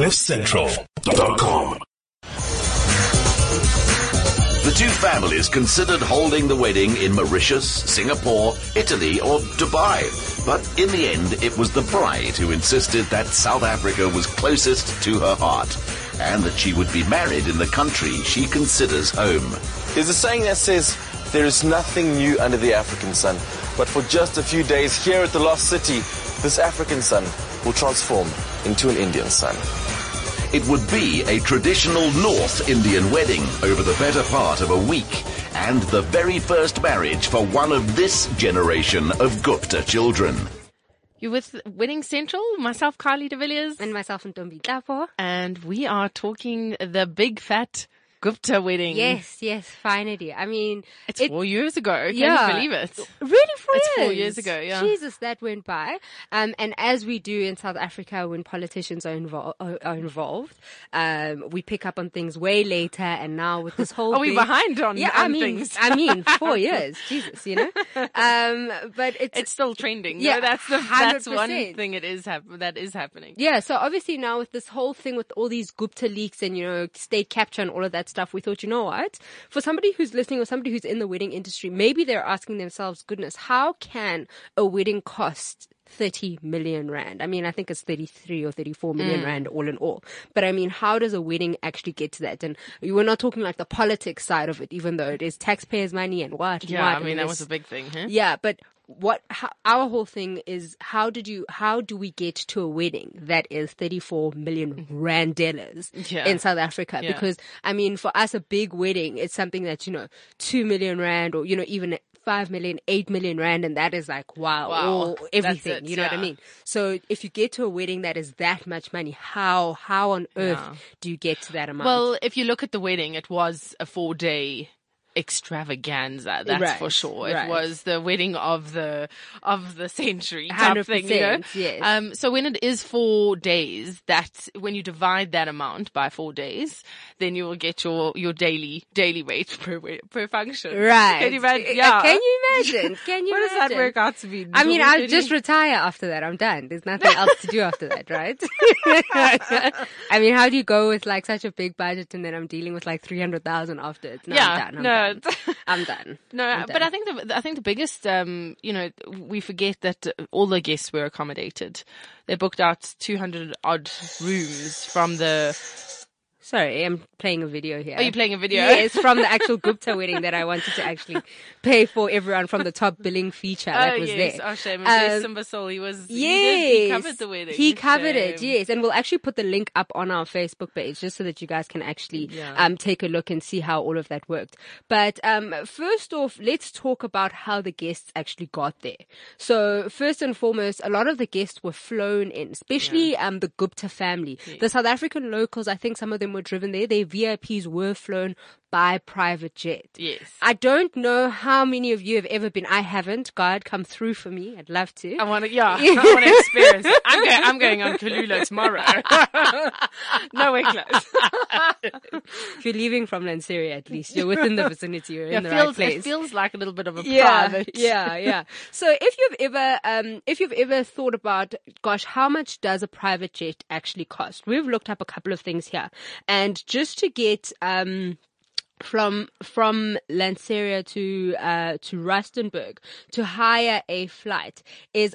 CliffCentral.com. The two families considered holding the wedding in Mauritius, Singapore, Italy, or Dubai. But in the end, it was the bride who insisted that South Africa was closest to her heart and that she would be married in the country she considers home. There's a saying that says, there is nothing new under the African sun. But for just a few days here at the Lost City, this African sun will transform into an Indian sun. It would be a traditional North Indian wedding over the better part of a week and the very first marriage for one of this generation of Gupta children. You're with Wedding Central, myself, Carly de Villiers. And myself and Dombi Tapo. And we are talking the big fat Gupta wedding. Yes, yes, finally. I mean, it's it, four years ago. Can yeah, you believe it? Really, four it's years? four years ago. Yeah. Jesus, that went by. Um, and as we do in South Africa when politicians are, invol- are involved, um, we pick up on things way later. And now with this whole, are we behind on? Yeah, on I mean, things? I mean, four years. Jesus, you know. Um, but it's it's still trending. Yeah, no, that's the 100%. that's one thing it is hap- that is happening. Yeah. So obviously now with this whole thing with all these Gupta leaks and you know state capture and all of that stuff, we thought, you know what? For somebody who's listening or somebody who's in the wedding industry, maybe they're asking themselves, goodness, how can a wedding cost 30 million rand. I mean, I think it's 33 or 34 million Mm. rand all in all. But I mean, how does a wedding actually get to that? And we're not talking like the politics side of it, even though it is taxpayers' money and what. and Yeah, what, I mean that was a big thing. Huh? yeah, but what how, our whole thing is how did you how do we get to a wedding that is 34 million mm-hmm. rand dollars Yeah. in South Africa Yeah. because I mean for us a big wedding it's something that you know 2 million rand or you know even 5 million 8 million rand and that is like wow, Wow. everything it, you know what I mean so if you get to a wedding that is that much money how how on earth Yeah. do you get to that amount Well, if you look at the wedding, it was a four day extravaganza that's Right, for sure it right. was the wedding of the of the century type thing you know yes. um so when it is four days that when you divide that amount by four days then you will get your your daily daily rate per per function right can you imagine Uh, yeah can you imagine can you what does that work out to be I mean, I'll just retire after that. I'm done. There's nothing else to do after that, right? I mean, how do you go with like such a big budget and then I'm dealing with like 300,000 afterwards? No, yeah I'm done. I'm no done. It's- I'm done. No, I'm but done. I think the I think the biggest, um, you know, we forget that uh, all the guests were accommodated. They booked out 200 odd rooms from the. Sorry, I'm playing a video here. Are you playing a video? Yes, from the actual Gupta wedding that I wanted to actually pay for everyone from the top billing feature that oh was yes, there. oh shame. Um, Simba Soul, he was. Yes, he, did, he covered the wedding. He covered it, yes. And we'll actually put the link up on our Facebook page just so that you guys can actually Yeah. um, take a look and see how all of that worked. But um, first off, let's talk about how the guests actually got there. So first and foremost, a lot of the guests were flown in, especially um, the Gupta family. The South African locals, I think some of them were driven there. Their VIPs were flown by private jet. Yes. I don't know how many of you have ever been. I haven't. God, come through for me. I'd love to. I want to, yeah, I want to experience it. I'm going, I'm going on Kulula tomorrow. Nowhere close. if you're leaving from Lanseria, at least you're within the vicinity. You're Yeah, in the feels, right place. it feels like a little bit of a yeah, private. yeah, yeah. So if you've ever, um, if you've ever thought about, gosh, how much does a private jet actually cost? We've looked up a couple of things here, and just to get, um, from from Lanseria to uh, to Rustenburg to hire a flight is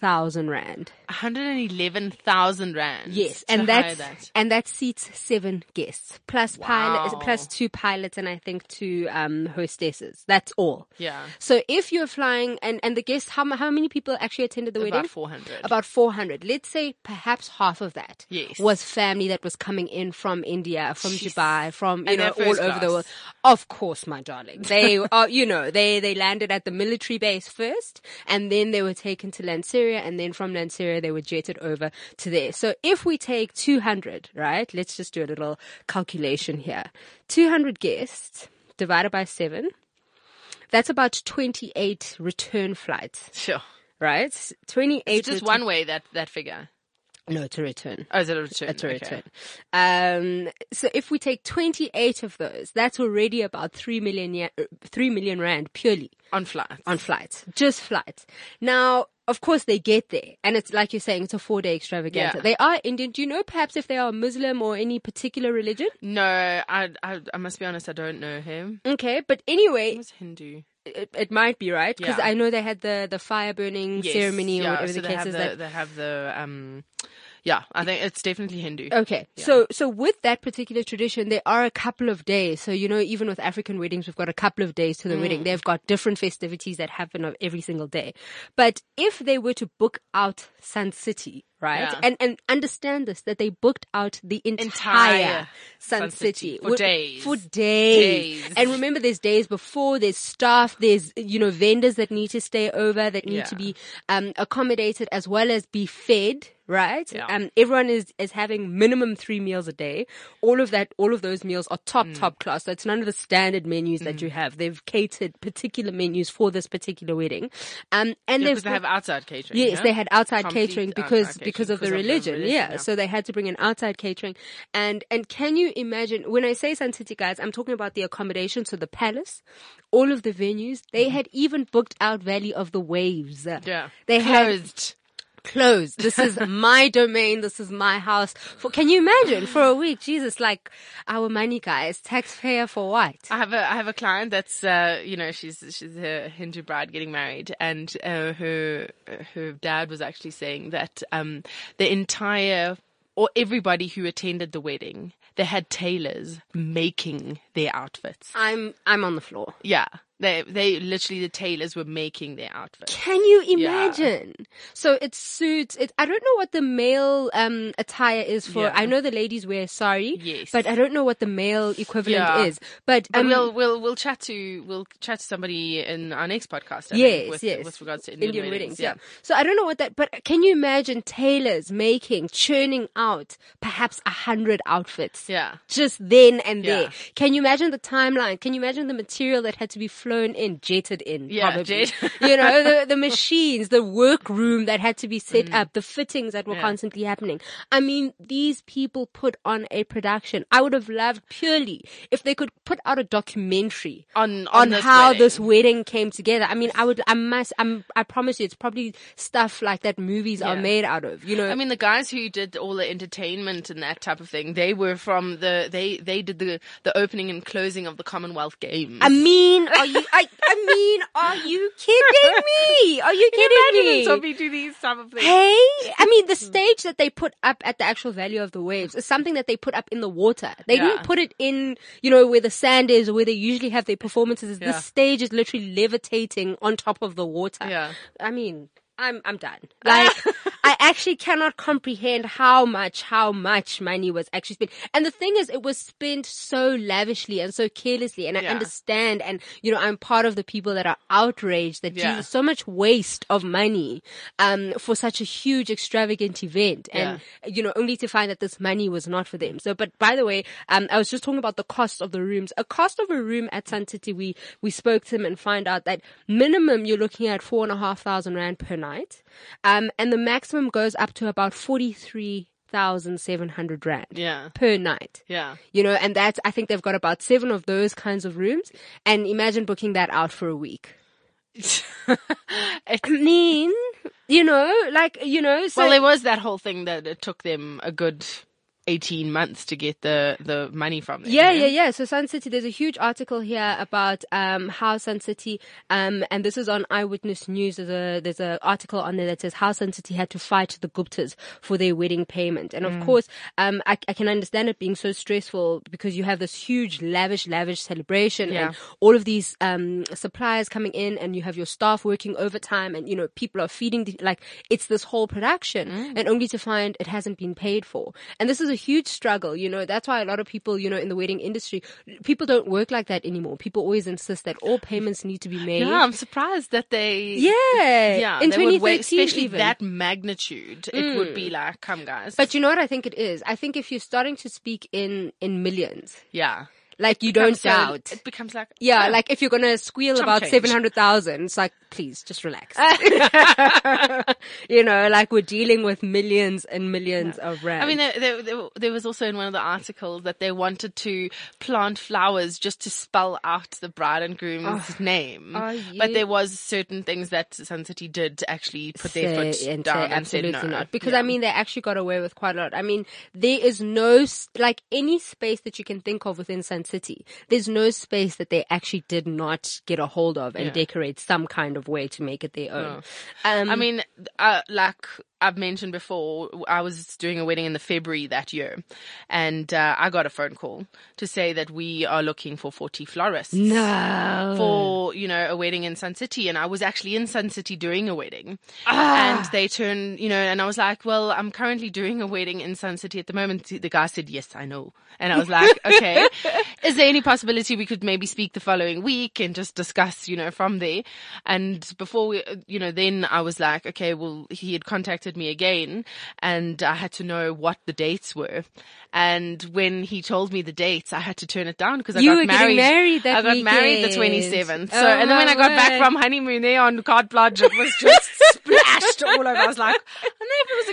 a hundred and eleven thousand rand. 111,000 rand. Yes, and that's that. and that seats seven guests plus pilot plus two pilots and I think two um, hostesses. That's all. Yeah. So if you're flying and and the guests, how how many people actually attended the wedding? About 400. About 400. Let's say perhaps half of that Yes. was family that was coming in from India, from Dubai, from you And know all first over the world. Of course, my darling. They are, you know, they they landed at the military base first, and then they were taken to Lanseria, and then from Lanseria they were jetted over to there. So if we take 200, right? Let's just do a little calculation here. 200 guests divided by seven. That's about 28 return flights, Sure. right? 28 It's just return- one way that, that figure. No, it's a return. Oh, is it a return? It's a Okay. return. Um, so if we take 28 of those, that's already about 3 million, uh, 3 million rand purely On flights. on flights, just flights. Now, of course, they get there, and it's like you're saying, it's a four day extravaganza. Yeah. They are Indian. Do you know perhaps if they are Muslim or any particular religion? No, I, I, I must be honest, I don't know him. Okay, but anyway, He was Hindu. It, it might be right because Yeah. I know they had the the fire burning Yes, ceremony or whatever so the they case have is. the, that They have the, um, yeah, I think it's definitely Hindu. Okay, so so with that particular tradition, there are a couple of days. So you know, even with African weddings, we've got a couple of days to the Mm. wedding. They've got different festivities that happen of every single day. But if they were to book out Sun City, right, Yeah. and and understand this that they booked out the entire, Entire Sun, Sun City, City for days. for days. Days. And remember, there's days before. There's staff. There's you know vendors that need to stay over that need Yeah. to be um, accommodated as well as be fed. Right. Yeah. Um, everyone is is having minimum three meals a day. All of that, all of those meals are top Mm. top class. So it's none of the standard menus that you have. They've catered particular menus for this particular wedding. Um, and Yeah, they've they have outside catering. Yes, yeah? they had outside Complete catering outside because catering because of the religion. yeah. yeah. so they had to bring in outside catering. And and can you imagine when I say Sun City guys, I'm talking about the accommodation, so the palace, all of the venues. They had even booked out Valley of the Waves. Mm-hmm. Yeah. they had Closed. This is my domain. This is my house. For can you imagine for a week? Jesus, like our money guys, taxpayer for what? I have a I have a client that's uh you know she's she's a Hindu bride getting married and uh, her her dad was actually saying that um the entire or everybody who attended the wedding they had tailors making their outfits. I'm I'm on the floor. Yeah, they they literally the tailors were making their outfits. Can you Yeah. imagine? So it suits. It. I don't know what the male um attire is for. Yeah. I know the ladies wear sari. Yes. But I don't know what the male equivalent Yeah. is. But, But um, we'll we'll we'll chat to we'll chat to somebody in our next podcast. I yes, think, with, yes. with regards to Indian, weddings. yeah. So I don't know what that. But can you imagine tailors making, churning out perhaps a hundred outfits? yeah. just then and Yeah. there. Can you imagine the timeline? Can you imagine the material that had to be flown in, jetted in? Yeah, probably. jet- you know, the, the machines, the workroom that had to be set Mm. up, the fittings that were Yeah. constantly happening. I mean, these people put on a production. I would have loved purely if they could put out a documentary On- on on this how wedding. this wedding came together. I mean, I would, I must, I'm, I promise you, it's probably stuff like that movies are made out of. You know, I mean, the guys who did all the entertainment and that type of thing, they were from the they they did the the opening and closing of the Commonwealth Games. I mean, are you? I, I mean, are you kidding me? Are you kidding me? Tommy do these type of things. Hey, I mean, the hmm. stage that they put up at the actual Valley of the Waves is something that they put up in the water. They Yeah. didn't put it in, you know, where the sand is or where they usually have their performances. Yeah. The stage is literally levitating on top of the water. Yeah. I mean, I'm I'm done. Like I actually cannot comprehend how much how much money was actually spent. And the thing is, it was spent so lavishly and so carelessly. And I Yeah. understand, and you know, I'm part of the people that are outraged that Yeah. Jesus, so much waste of money um for such a huge extravagant event, and you know, only to find that this money was not for them. So, but by the way, um, I was just talking about the cost of the rooms. A cost of a room at Sun City, we we spoke to them and find out that minimum you're looking at four and a half thousand rand per night, um, and the maximum goes up to about forty three thousand seven hundred rand Yeah. per night. Yeah. You know, and that's I think they've got about seven of those kinds of rooms, and imagine booking that out for a week. I mean, you know, like you know, so well, there was that whole thing that it took them a good eighteen months to get the the money from them. Yeah, you yeah, know? yeah. So Sun City, there's a huge article here about um, how Sun City, um, and this is on Eyewitness News. There's a there's an article on there that says how Sun City had to fight the Guptas for their wedding payment, and of Mm. course, um, I, I can understand it being so stressful because you have this huge, lavish, lavish celebration, Yeah. and all of these um, suppliers coming in, and you have your staff working overtime, and you know people are feeding the, like it's this whole production, Mm. and only to find it hasn't been paid for, and this is a huge struggle. You know that's why a lot of people, you know, in the wedding industry, people don't work like that anymore. People always insist that all payments need to be made. Yeah, I'm surprised that they. Yeah, Yeah, in they 2013 wait, especially even. that magnitude. It would be mm. like, come guys. But you know what I think it is? I think if you're starting to speak in in millions, yeah, Like you don't Becomes so- doubt. It becomes like Yeah, oh, like if you're gonna squeal Chump about seven hundred thousand, it's like please just relax. you know, like we're dealing with millions and millions of rands. I mean, there, there, there, was also in one of the articles that they wanted to plant flowers just to spell out the bride and groom's name. Oh, But there was certain things that Sun City did actually put their say foot and down say and said no. not. Because Yeah. I mean, they actually got away with quite a lot. I mean, there is no like any space that you can think of within Sun City. There's no space that they actually did not get a hold of and Yeah. decorate some kind of way to make it their own. Um, I mean, uh, like I've mentioned before, I was doing a wedding in the February that year, and uh, I got a phone call to say that we are looking for 40 florists. no. For, you know, a wedding in Sun City. And I was actually in Sun City doing a wedding. Ah. And they turned, you know, and I was like, well, I'm currently doing a wedding in Sun City at the moment. The guy said, yes, I know. And I was like, okay, is there any possibility we could maybe speak the following week and just discuss, you know, from there? And before we, you know, then I was like, okay, well, he had contacted me again and I had to know what the dates were. And when he told me the dates, I had to turn it down because I You got married. married I got married the 27th. So, Oh, and then when I got back from honeymoon there on carte blanche, it was just splashed all over. I was like,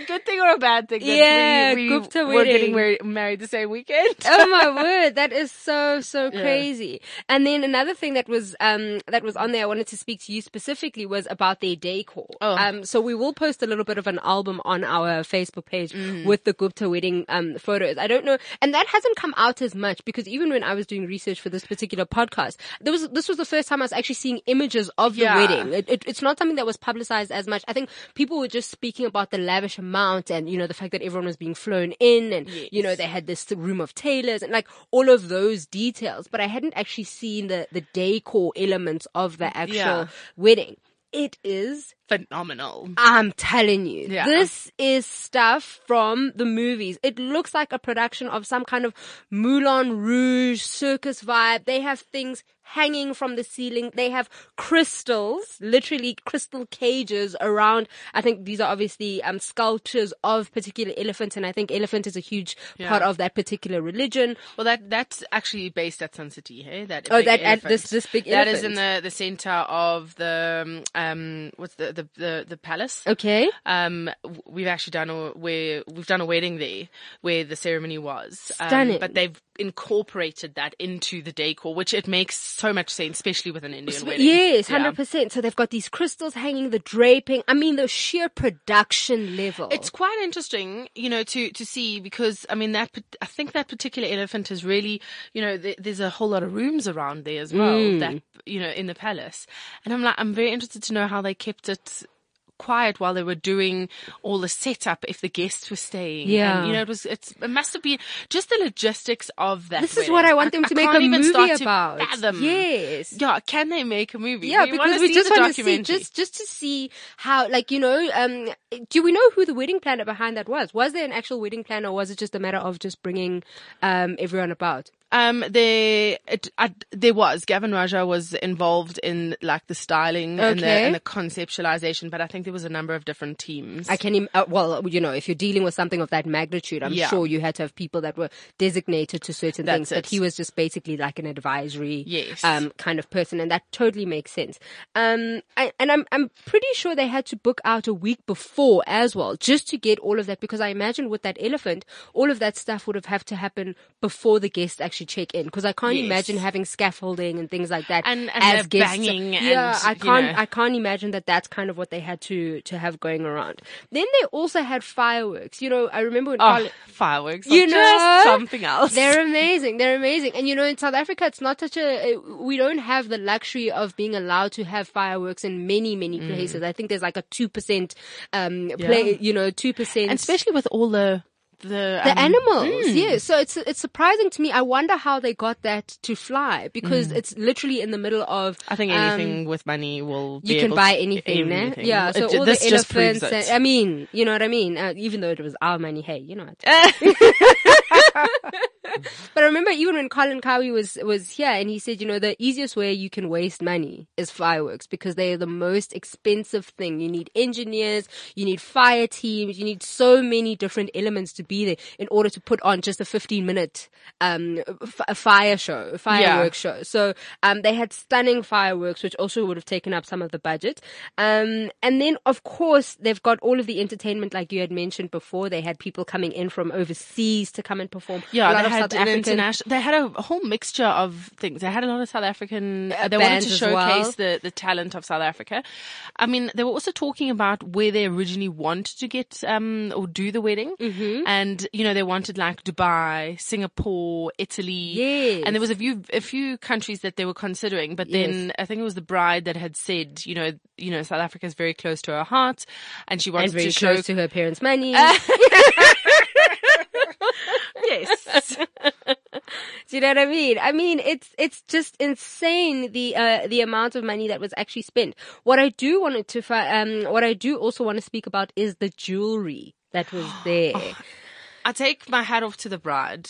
good thing or a bad thing Yeah, we, we Gupta were getting married the same weekend. oh my word, that is so so Yeah. crazy. And then another thing that was um that was on there, I wanted to speak to you specifically was about their decor. Oh. Um, so we will post a little bit of an album on our Facebook page Mm-hmm. with the Gupta wedding um photos. I don't know, and that hasn't come out as much because even when I was doing research for this particular podcast, there was this was the first time I was actually seeing images of the Yeah. wedding. It, it, it's not something that was publicized as much. I think people were just speaking about the lavish amount and you know the fact that everyone was being flown in and you know they had this room of tailors and like all of those details. But I hadn't actually seen the the decor elements of the actual Yeah. wedding. It is Phenomenal. I'm telling you, Yeah. this is stuff from the movies. It looks like a production of some kind of Moulin Rouge circus vibe. They have things hanging from the ceiling. They have crystals, literally crystal cages around. I think these are obviously um, sculptures of particular elephants, and I think elephant is a huge part of that particular religion. Well, that that's actually based at Sun City, hey? That Oh, that- at this- this big That is in the the center of the um, um what's the the the, the palace. Okay. Um, we've actually done a where we've done a wedding there where the ceremony was. Um, Stunning. but they've incorporated that into the decor, which it makes so much sense, especially with an Indian wedding. Yes, Yeah. hundred percent. So they've got these crystals hanging, the draping. I mean, the sheer production level. It's quite interesting, you know, to, to see because I mean that I think that particular elephant is really, you know, th- there's a whole lot of rooms around there as well. Mm. That you know in the palace, and I'm like I'm very interested to know how they kept it quiet while they were doing all the setup if the guests were staying. Yeah. and, you know, it was it's it must have been just the logistics of that. This is what I want them to make a movie about. Yes. Yeah, can they make a movie? Yeah, we because we just want to see just just to see how, like you know, um, do we know who the wedding planner behind that was? Was there an actual wedding planner, or was it just a matter of just bringing um everyone about? Um, there, it, I, there was Gavin Rajah was involved in like the styling and, the, and the conceptualization, but I think there was a number of different teams. I can, Im- uh, well, you know, if you're dealing with something of that magnitude, I'm Yeah. sure you had to have people that were designated to certain That's things. But he was just basically like an advisory, Yes. um, kind of person, and that totally makes sense. Um, I, and I'm I'm pretty sure they had to book out a week before as well, just to get all of that, because I imagine with that elephant, all of that stuff would have have to happen before the guests actually check in, because I can't Yes. imagine having scaffolding and things like that And- and as guests. banging yeah, and, I can't know. I can't imagine that that's kind of what they had to to have going around. Then they also had fireworks. You know, I remember when oh, Carl- fireworks! you know just something else. They're amazing. They're amazing. And you know, in South Africa, it's not such a. We don't have the luxury of being allowed to have fireworks in many, many Mm. places. I think there's like a two percent, um, play. You know, two percent. and especially with all the the the um, animals, yeah. So it's it's surprising to me. I wonder how they got that to fly because it's literally in the middle of. Mm. I think um, anything with money will. Be you can buy anything, anything. Yeah, so It- all the just elephants. And, I mean, you know what I mean? Uh, even though it was our money, hey, you know what? But I remember even when Colin Cowie was was here, and he said, you know, the easiest way you can waste money is fireworks because they are the most expensive thing. You need engineers, you need fire teams, you need so many different elements to be there in order to put on just a fifteen minute um f- a fire show, a fireworks show. So um they had stunning fireworks, which also would have taken up some of the budget. Um and then of course they've got all of the entertainment, like you had mentioned before. They had people coming in from overseas to come and perform. Yeah, a lot they had South African international. They had a whole mixture of things. They had a lot of South African. Uh, they wanted to showcase well. the the talent of South Africa. I mean, they were also talking about where they originally wanted to get um or do the wedding, mm-hmm. and you know they wanted like Dubai, Singapore, Italy. Yes. and there was a few a few countries that they were considering, but then I think it was the bride that had said, you know, you know, South Africa is very close to her heart, and she very to show close to her parents' money. yes. Do you know what I mean? I mean, it's it's just insane the uh, the amount of money that was actually spent. What I do want to um what I do also want to speak about is the jewelry that was there. I take my hat off to the bride.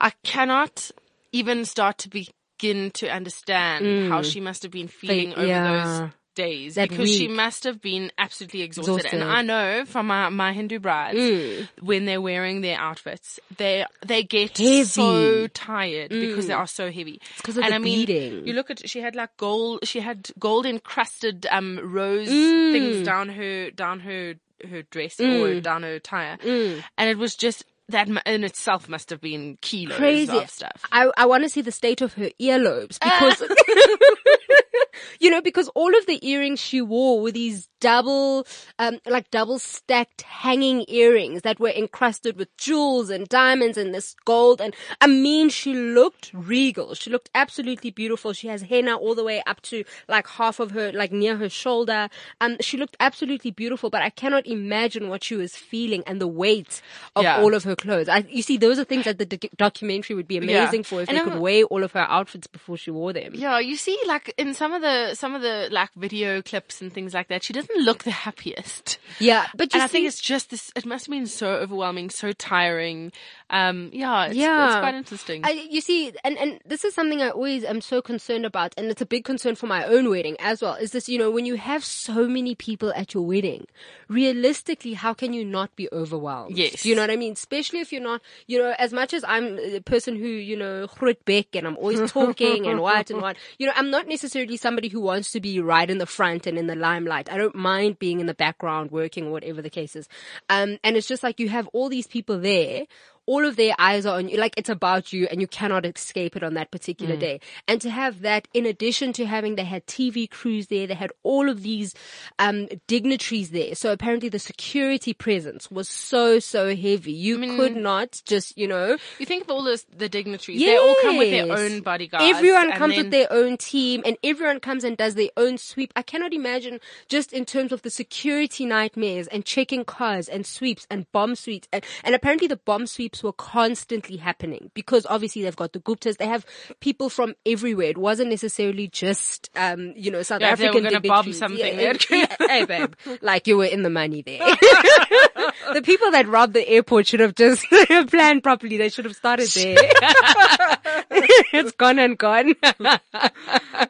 I cannot even start to begin to understand how she must have been feeling over Mm. yeah. those days That because she must have been absolutely exhausted. Exhausted. And I know from my, my Hindu brides Mm. when they're wearing their outfits, they they get Heavy. so tired because they are so heavy. It's 'cause of and the I mean, beading. You look at she had like gold. She had gold encrusted um rose Mm. things down her down her her dress or down her attire, Mm. and it was just that in itself must have been kilos Crazy. of stuff. I I want to see the state of her earlobes because you know because all of the earrings she wore were these double um like double stacked hanging earrings that were encrusted with jewels and diamonds and this gold and I mean she looked regal. She looked absolutely beautiful. She has henna all the way up to like half of her like near her shoulder. Um she looked absolutely beautiful but I cannot imagine what she was feeling and the weight of Yeah. all of her clothes. I, you see those are things that the doc- documentary would be Yeah. amazing for if And they I'm- could weigh all of her outfits before she wore them. Yeah, you see, like in some of the some of the like video clips and things like that, she doesn't look the happiest. Yeah, but and I think it's just this. It must have been so overwhelming, so tiring. Um, yeah, it's, Yeah. it's quite interesting. I, you see, and, and this is something I always am so concerned about, and it's a big concern for my own wedding as well, is this, you know, when you have so many people at your wedding, realistically, how can you not be overwhelmed? Yes. Do you know what I mean? Especially if you're not, you know, as much as I'm a person who, you know, bek and I'm always talking and what and what, you know, I'm not necessarily somebody who wants to be right in the front and in the limelight. I don't mind being in the background working or whatever the case is. Um, and it's just like you have all these people there all of their eyes are on you, like it's about you and you cannot escape it on that particular Mm. day. And to have that, in addition to having, they had TV crews there, they had all of these, um, dignitaries there. So apparently the security presence was so, so heavy. You could not just, you know, you think of all those the dignitaries; they all come with their own bodyguards. Everyone comes then- with their own team and everyone comes and does their own sweep. I cannot imagine just in terms of the security nightmares and checking cars and sweeps and bomb sweeps. And, and apparently the bomb sweeps were constantly happening because obviously they've got the Guptas. They have people from everywhere. It wasn't necessarily just, um, you know, South Yeah, if they were African gonna bomb something, Yeah, yeah, hey babe, like you were in the money there. the people that robbed the airport should have just planned properly. They should have started there. it's gone and gone.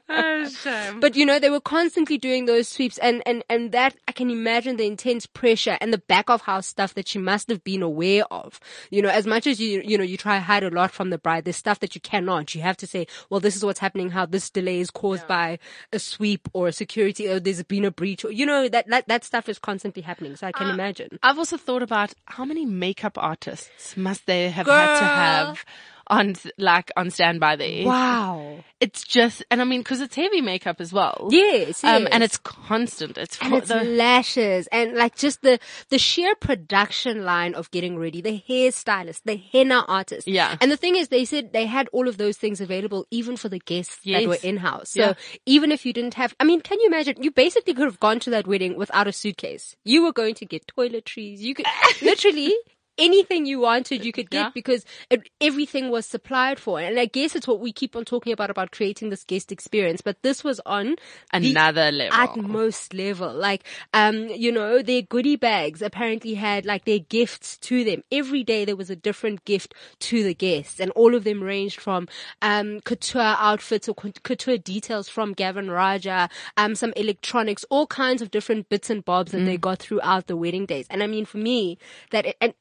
Oh, shame. but you know, they were constantly doing those sweeps and, and, and that I can imagine the intense pressure and the back of house stuff that she must have been aware of. You know, as much as you, you know, you try to hide a lot from the bride, there's stuff that you cannot. You have to say, well, this is what's happening, how this delay is caused by a sweep or a security or there's been a breach or, you know, that, that, that stuff is constantly happening. So I can uh, imagine. I've also thought about how many makeup artists must they have had to have on like on standby there. Wow. It's just, and I mean, because it's heavy makeup as well. Yes, Um, yes. and it's constant. It's and it's the, lashes and like just the the sheer production line of getting ready the hairstylist the henna artist Yeah. and the thing is they said they had all of those things available even for the guests that were in house so Yeah. even if you didn't have i mean can you imagine you basically could have gone to that wedding without a suitcase you were going to get toiletries you could literally anything you wanted, you could get Yeah. because it, everything was supplied for. And I guess it's what we keep on talking about, about creating this guest experience. But this was on the Another level. at most level. Like, um, you know, their goodie bags apparently had like their gifts to them. Every day there was a different gift to the guests and all of them ranged from, um, couture outfits or couture details from Gavin Rajah, um, some electronics, all kinds of different bits and bobs that they got throughout the wedding days. And I mean, for me, that, it, and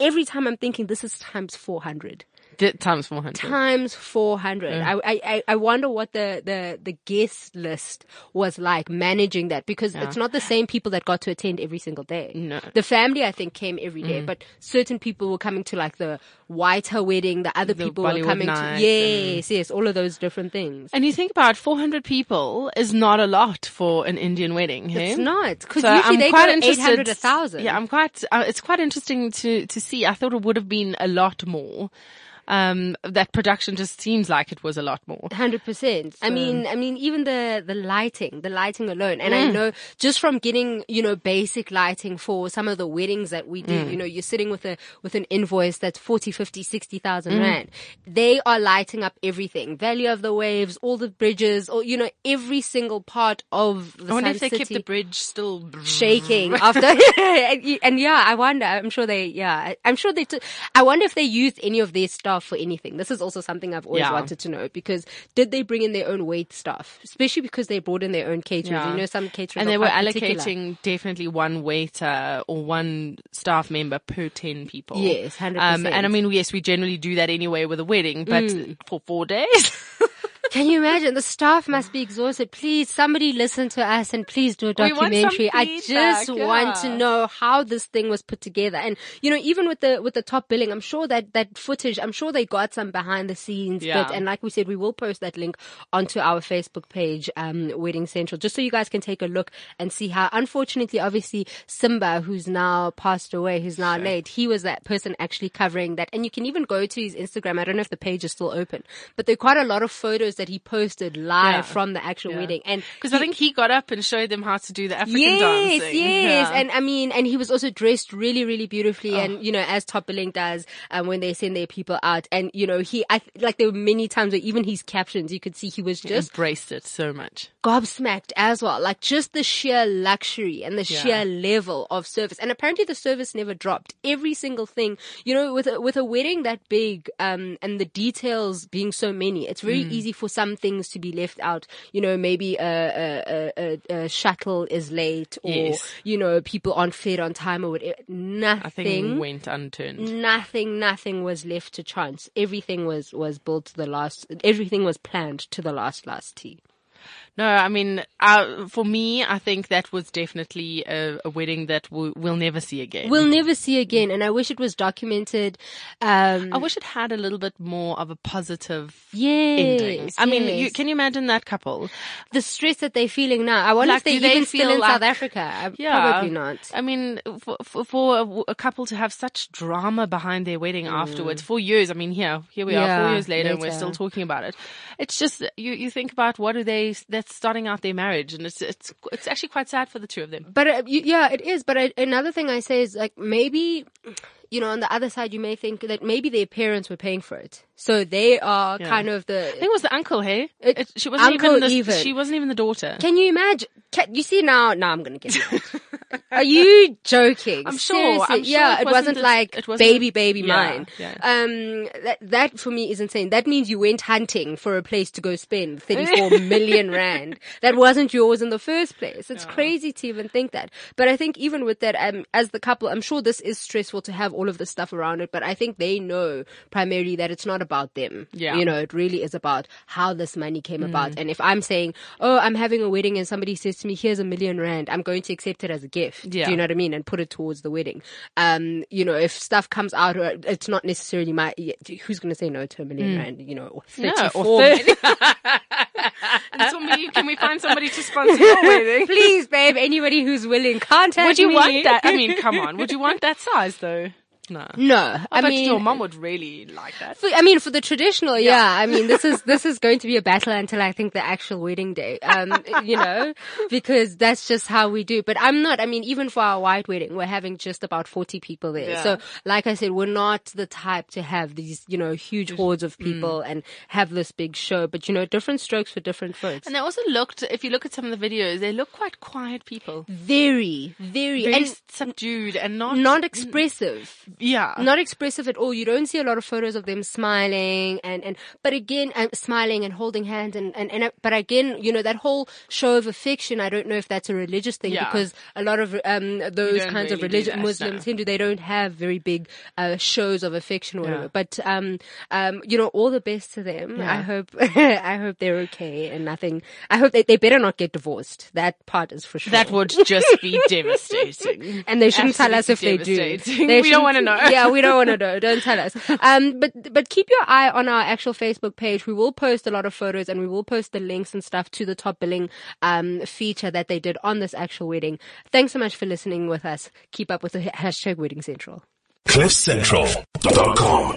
every time I'm thinking this is times 400 Di- times 400. times 400 I, I I- I wonder what the, the the guest list was like managing that because it's not the same people that got to attend every single day No. the family i think came every day but certain people were coming to like the whiter wedding the other The people were Bollywood coming to yes yes all of those different things And you think about 400 people is not a lot for an Indian wedding, hey? it's not because So usually I'm they quite go interested. 800 a thousand Yeah, I'm quite. Uh, it's quite interesting to to see. I thought it would have been a lot more. Um, that production just seems like it was a lot more. Hundred percent. I mean, I mean, even the the lighting, the lighting alone, and I mm. know just from getting you know basic lighting for some of the weddings that we do, mm. you know, you're sitting with a with an invoice that's 40, 50, 60,000 mm. rand. They are lighting up everything, Valley of the Waves, all the bridges, or you know, every single part of the I wonder Sun if they kept the bridge still shaking after and, and yeah i wonder i'm sure they yeah i'm sure they took i wonder if they used any of their staff for anything this is also something i've always Yeah. wanted to know because did they bring in their own wait staff especially because they brought in their own caterers Yeah. you know some caterers And they were quite particular. allocating definitely one waiter or one staff member per 10 people. Yes, 100%. Um, and I mean, yes, we generally do that anyway with a wedding, but Mm. for four days. Can you imagine? The staff must be exhausted. Please, somebody listen to us and please do a We want some documentary. I just want to know how this thing was put together. And, you know, even with the, with the top billing, I'm sure that, that footage, I'm sure they got some behind the scenes Yeah. bit. And like we said, we will post that link onto our Facebook page, um, Wedding Central, just so you guys can take a look and see how, unfortunately, obviously, Simba, who's now passed away, who's now late, he was that person actually covering that. And you can even go to his Instagram. I don't know if the page is still open, but there are quite a lot of photos that he posted live Yeah. from the actual wedding. And Because I think he got up and showed them how to do the African yes, dancing. yes, Yeah. and I mean, and he was also dressed really, really beautifully, and you know, as Top Billing does, um, when they send their people out, and you know, he, I like there were many times where even his captions, you could see he was just embraced it so much. Gobsmacked as well. Like just the sheer luxury and the Yeah. sheer level of service. And apparently the service never dropped. Every single thing, you know, with a, with a wedding that big, um, and the details being so many, it's very Mm. easy for some things to be left out. You know, maybe a, a, a, a, shuttle is late or, Yes. you know, people aren't fed on time or whatever. Nothing. went unturned. Nothing, nothing was left to chance. Everything was, was built to the last, everything was planned to the last, last T. No, I mean, uh, for me, I think that was definitely a, a wedding that we, we'll never see again. We'll never see again, and I wish it was documented. Um, I wish it had a little bit more of a positive yes, ending. I mean, you, can you imagine that couple? the stress that they're feeling now. I wonder Like, if they're they even still feel in like- South Africa. Uh, Yeah, Probably not. I mean, for, for, for a, couple to have such drama behind their wedding afterwards for years. I mean, here, here we are, Mm. Four years later, and we're still talking about it. It's just you, you think about what are they that's starting out their marriage, and it's it's it's actually quite sad for the two of them. But uh, yeah, it is. But I, another thing I say is like maybe, you know, on the other side, you may think that maybe their parents were paying for it, so they are Yeah. kind of the. I think it was the uncle, hey? It- It- she wasn't uncle even, the, even. She wasn't even the daughter. Can you imagine? Can, you see now? Now I'm gonna get. Are you joking? I'm sure, Seriously? I'm sure yeah, it it wasn't wasn't like it wasn't- baby, baby yeah, mine. yeah. Um, that that for me is insane. That means you went hunting for a place to go spend 34 million rand. That wasn't yours in the first place. It's crazy to even think that. But I think even with that, um, as the couple, I'm sure this is stressful to have all of this stuff around it. But I think they know primarily that it's not about them. Yeah. You know, it really is about how this money came Mm. about. And if I'm saying, oh, I'm having a wedding and somebody says to me, here's a million rand, I'm going to accept it as a gift. Yeah. Do you know what I mean? And put it towards the wedding. Um, you know, if stuff comes out, uh, it's not necessarily my, who's going to say no to a million rand, you know, or Mm. No, 34 or million. And so me, can we find somebody to sponsor your wedding? Please, babe, anybody who's willing, contact me. Would you me. want that? I mean, come on. Would you want that size though? No. No, I but mean, your mom would really like that. For, I mean, for the traditional, yeah. I mean, this is this is going to be a battle until I think the actual wedding day. Um, you know, because that's just how we do. But I'm not. I mean, even for our white wedding, we're having just about forty people there. Yeah. So, like I said, we're not the type to have these, you know, huge hordes of people and have this big show. But you know, different strokes for different folks. And they also looked, if you look at some of the videos, they look quite quiet people. Very, very, Very and subdued and not, not expressive. Yeah. not expressive at all. You don't see a lot of photos of them smiling and, and, but again, uh, smiling and holding hands and, and, and, uh, but again, you know, that whole show of affection, I don't know if that's a religious thing Yeah. because a lot of, um, those kinds of really do religion, that, Muslims, no. Hindu, they don't have very big, uh, shows of affection or Yeah. whatever. But, um, um, you know, all the best to them. Yeah. I hope, I hope they're okay and nothing, I hope they, they better not get divorced. That part is for sure. That would just be devastating. And they shouldn't tell us if they do. They We don't shouldn't- wanna know. Yeah, we don't want to know. Don't tell us. Um, but but keep your eye on our actual Facebook page. We will post a lot of photos and we will post the links and stuff to the top billing um feature that they did on this actual wedding. Thanks so much for listening with us. Keep up with the hashtag Wedding Central. CliffCentral.com.